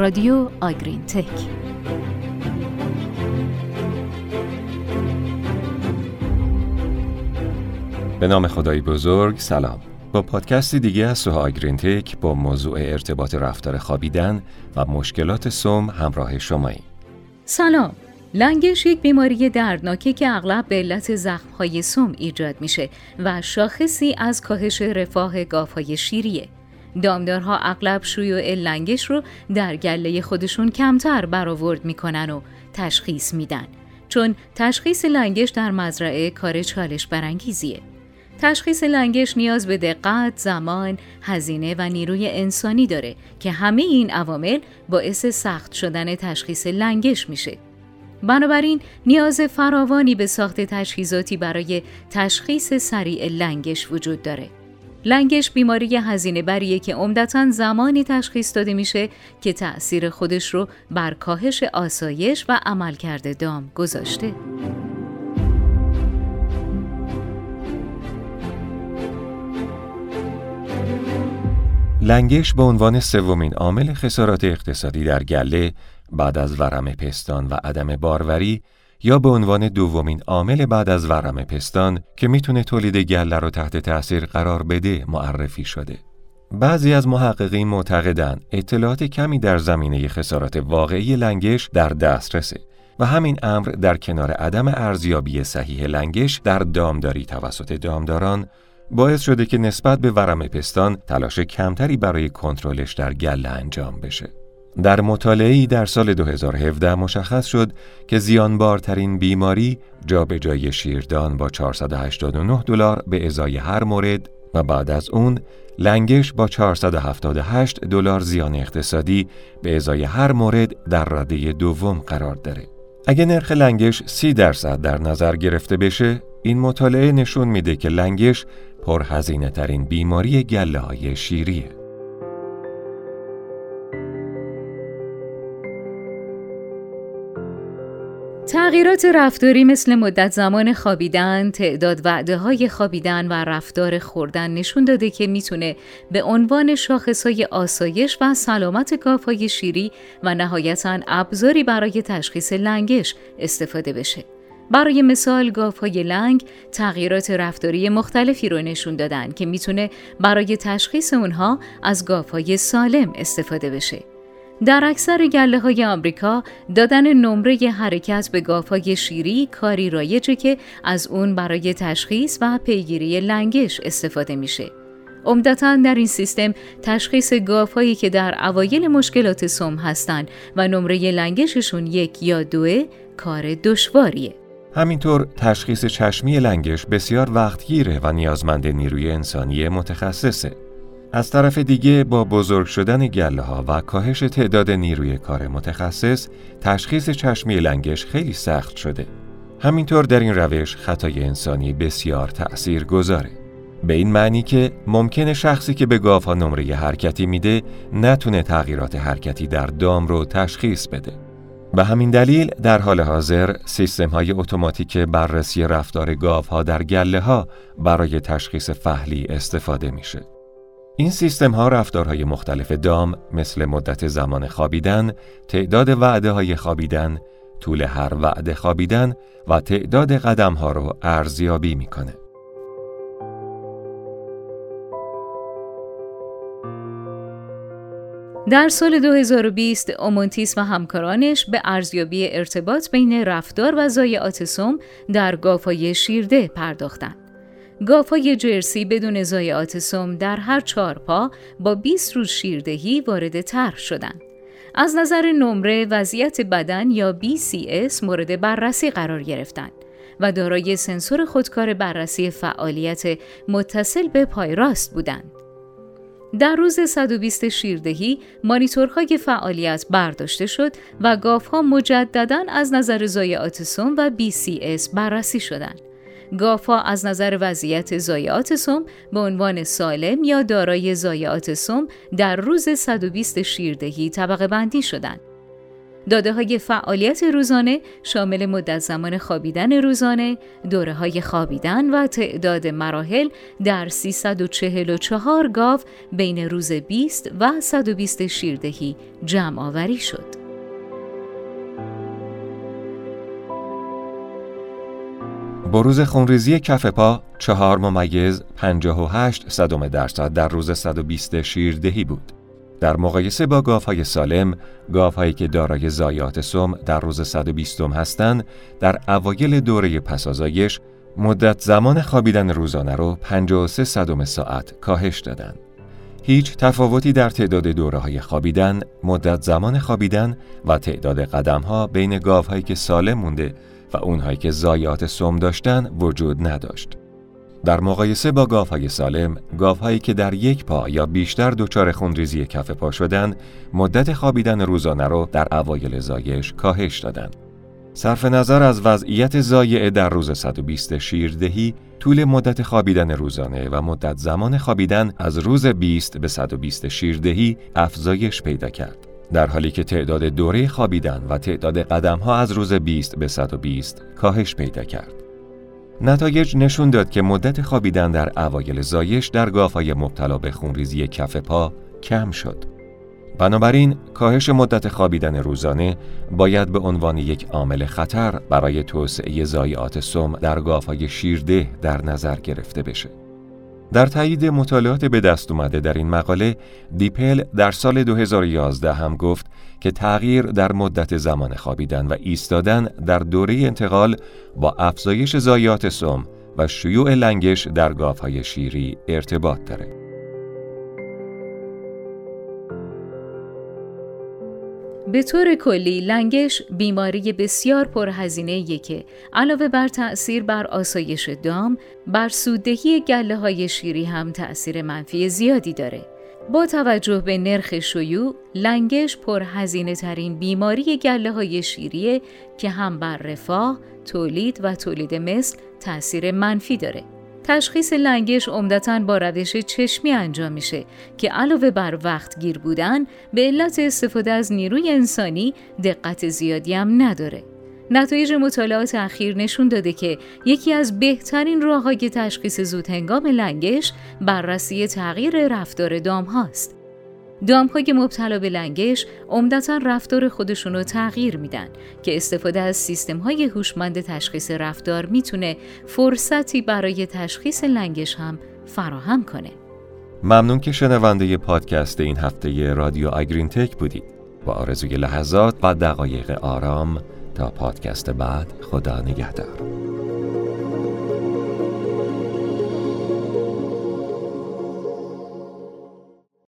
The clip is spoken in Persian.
رادیو آگرین تک. به نام خدای بزرگ سلام. با پادکستی دیگه از سوها آگرین تک با موضوع ارتباط رفتار خوابیدن و مشکلات سوم همراه شمایی. سلام. لنگش یک بیماری دردناکه که اغلب به علت زخمهای سم ایجاد میشه و شاخصی از کاهش رفاه گافهای شیریه. دامدارها اغلب شیوع لنگش رو در گله خودشون کمتر برآورد می‌کنن و تشخیص میدن چون تشخیص لنگش در مزرعه کار چالش برانگیزیه. تشخیص لنگش نیاز به دقت، زمان، هزینه و نیروی انسانی داره که همه این عوامل باعث سخت شدن تشخیص لنگش میشه. بنابراین نیاز فراوانی به ساخت تجهیزاتی برای تشخیص سریع لنگش وجود داره. لنگش بیماری هزینه بریه که عمدتا زمانی تشخیص داده میشه که تأثیر خودش رو بر کاهش آسایش و عملکرد دام گذاشته. لنگش به عنوان سومین عامل خسارات اقتصادی در گله بعد از ورم پستان و عدم باروری یا به عنوان دومین عامل بعد از ورم پستان که می‌تونه تولید گله رو تحت تأثیر قرار بده معرفی شده. بعضی از محققین معتقدند اطلاعات کمی در زمینه خسارات واقعی لنگش در دسترسه و همین امر در کنار عدم ارزیابی صحیح لنگش در دامداری توسط دامداران باعث شده که نسبت به ورم پستان تلاش کمتری برای کنترلش در گله انجام بشه. در مطالعه‌ای در سال 2017 مشخص شد که زیانبارترین بیماری جابجایی شیردان با 489 دلار به ازای هر مورد و بعد از اون لنگش با 478 دلار زیان اقتصادی به ازای هر مورد در رده دوم قرار داره. اگه نرخ لنگش 30 درصد در نظر گرفته بشه، این مطالعه نشون میده که لنگش پرهزینه ترین بیماری گله های شیریه. تغییرات رفتاری مثل مدت زمان خوابیدن، تعداد وعده های خوابیدن و رفتار خوردن نشون داده که می‌تونه به عنوان های آسایش و سلامت های شیری و نهایتا ابزاری برای تشخیص لنگش استفاده بشه. برای مثال های لنگ تغییرات رفتاری مختلفی رو نشون دادن که می‌تونه برای تشخیص اونها از های سالم استفاده بشه. در اکثر گله های آمریکا دادن نمره حرکت به های شیری کاری رایجه که از اون برای تشخیص و پیگیری لنگش استفاده میشه. عمدتا در این سیستم تشخیص هایی که در اوایل مشکلات سم هستند و نمره لنگششون یک یا دوه کار دشواریه. همینطور تشخیص چشمی لنگش بسیار وقتگیره و نیازمند نیروی انسانی متخصصه. از طرف دیگه با بزرگ شدن گله ها و کاهش تعداد نیروی کار متخصص تشخیص چشمی لنگش خیلی سخت شده. همینطور در این روش خطای انسانی بسیار تأثیر گذاره. به این معنی که ممکنه شخصی که به گاف ها نمره حرکتی میده نتونه تغییرات حرکتی در دام رو تشخیص بده. به همین دلیل در حال حاضر سیستم های اتوماتیک بررسی رفتار گاف ها در گله ها برای تشخیص فحلی استفاده میشه. این سیستم ها رفتارهای مختلف دام مثل مدت زمان خوابیدن، تعداد وعده های خوابیدن، طول هر وعده خوابیدن و تعداد قدم ها رو ارزیابی می‌کنه. در سال 2020 اومونتیس و همکارانش به ارزیابی ارتباط بین رفتار و ضایعات سم در گافای شیرده پرداختند. گافای جرسی بدون ضایعات سم در هر چهار پا با 20 روز شیردهی وارد طرح شدند. از نظر نمره وضعیت بدن یا BCS مورد بررسی قرار گرفتند و دارای سنسور خودکار بررسی فعالیت متصل به پای راست بودند. در روز 120 شیردهی مانیتورهای فعالیت برداشته شد و گافها مجددا از نظر ضایعات سم و BCS بررسی شدند. گافا از نظر وضعیت ضایعات سم به عنوان سالم یا دارای ضایعات سم در روز 120 شیردهی طبقه بندی شدند. داده های فعالیت روزانه شامل مدت زمان خوابیدن روزانه، دوره های خوابیدن و تعداد مراحل در 344 گاو بین روز 20 و 120 شیردهی جمع آوری شد. بروز خونریزی کف پا چهار ممیز 58 صدم درصد در روز 120 شیردهی بود. در مقایسه با گاوهای سالم، گاوهایی که دارای زایات سم در روز 120 هستند، در اوایل دوره پسازایش مدت زمان خوابیدن روزانه رو 53 صدم ساعت کاهش دادند. هیچ تفاوتی در تعداد دوره های خوابیدن، مدت زمان خوابیدن و تعداد قدم ها بین گاوهایی که سالم مونده و اونهایی که زایات سم داشتن وجود نداشت. در مقایسه با گاوهای سالم، گاوهایی که در یک پا یا بیشتر دچار خونریزی کف پا شدند، مدت خوابیدن روزانه را در اوایل زایش کاهش دادند. صرف نظر از وضعیت زایعه در روز 120 شیردهی، طول مدت خوابیدن روزانه و مدت زمان خوابیدن از روز 20 به 120 شیردهی افزایش پیدا کرد. در حالی که تعداد دوره خوابیدن و تعداد قدم ها از روز 20 به 120 کاهش پیدا کرد. نتایج نشون داد که مدت خوابیدن در اوایل زایش در گاوهای مبتلا به خونریزی کف پا کم شد. بنابراین کاهش مدت خوابیدن روزانه باید به عنوان یک عامل خطر برای توسعه ضایعات سم در گاوهای شیرده در نظر گرفته بشه. در تایید مطالعات به دست اومده در این مقاله دیپل در سال 2011 هم گفت که تغییر در مدت زمان خوابیدن و ایستادن در دوره انتقال با افزایش زایات سم و شیوع لنگش در گاوهای شیری ارتباط داره. به طور کلی لنگش بیماری بسیار پرهزینه که علاوه بر تأثیر بر آسایش دام بر سوددهی گله های شیری هم تأثیر منفی زیادی داره. با توجه به نرخ شیوع، لنگش پرهزینه ترین بیماری گله های شیریه که هم بر رفاه، تولید و تولید مثل تأثیر منفی داره. تشخیص لنگش عمدتا با روش چشمی انجام میشه که علاوه بر وقت گیر بودن به علت استفاده از نیروی انسانی دقت زیادی هم نداره. نتایج مطالعات اخیر نشون داده که یکی از بهترین راههای تشخیص زود هنگام لنگش بررسی تغییر رفتار دام هاست. دامهای مبتلا به لنگش عمدتا رفتار خودشون رو تغییر میدن که استفاده از سیستم های هوشمند تشخیص رفتار می‌تونه فرصتی برای تشخیص لنگش هم فراهم کنه. ممنون که شنونده پادکست این هفته رادیو آگرین تک بودید. با آرزوی لحظات و دقایق آرام تا پادکست بعد خدا نگهدار.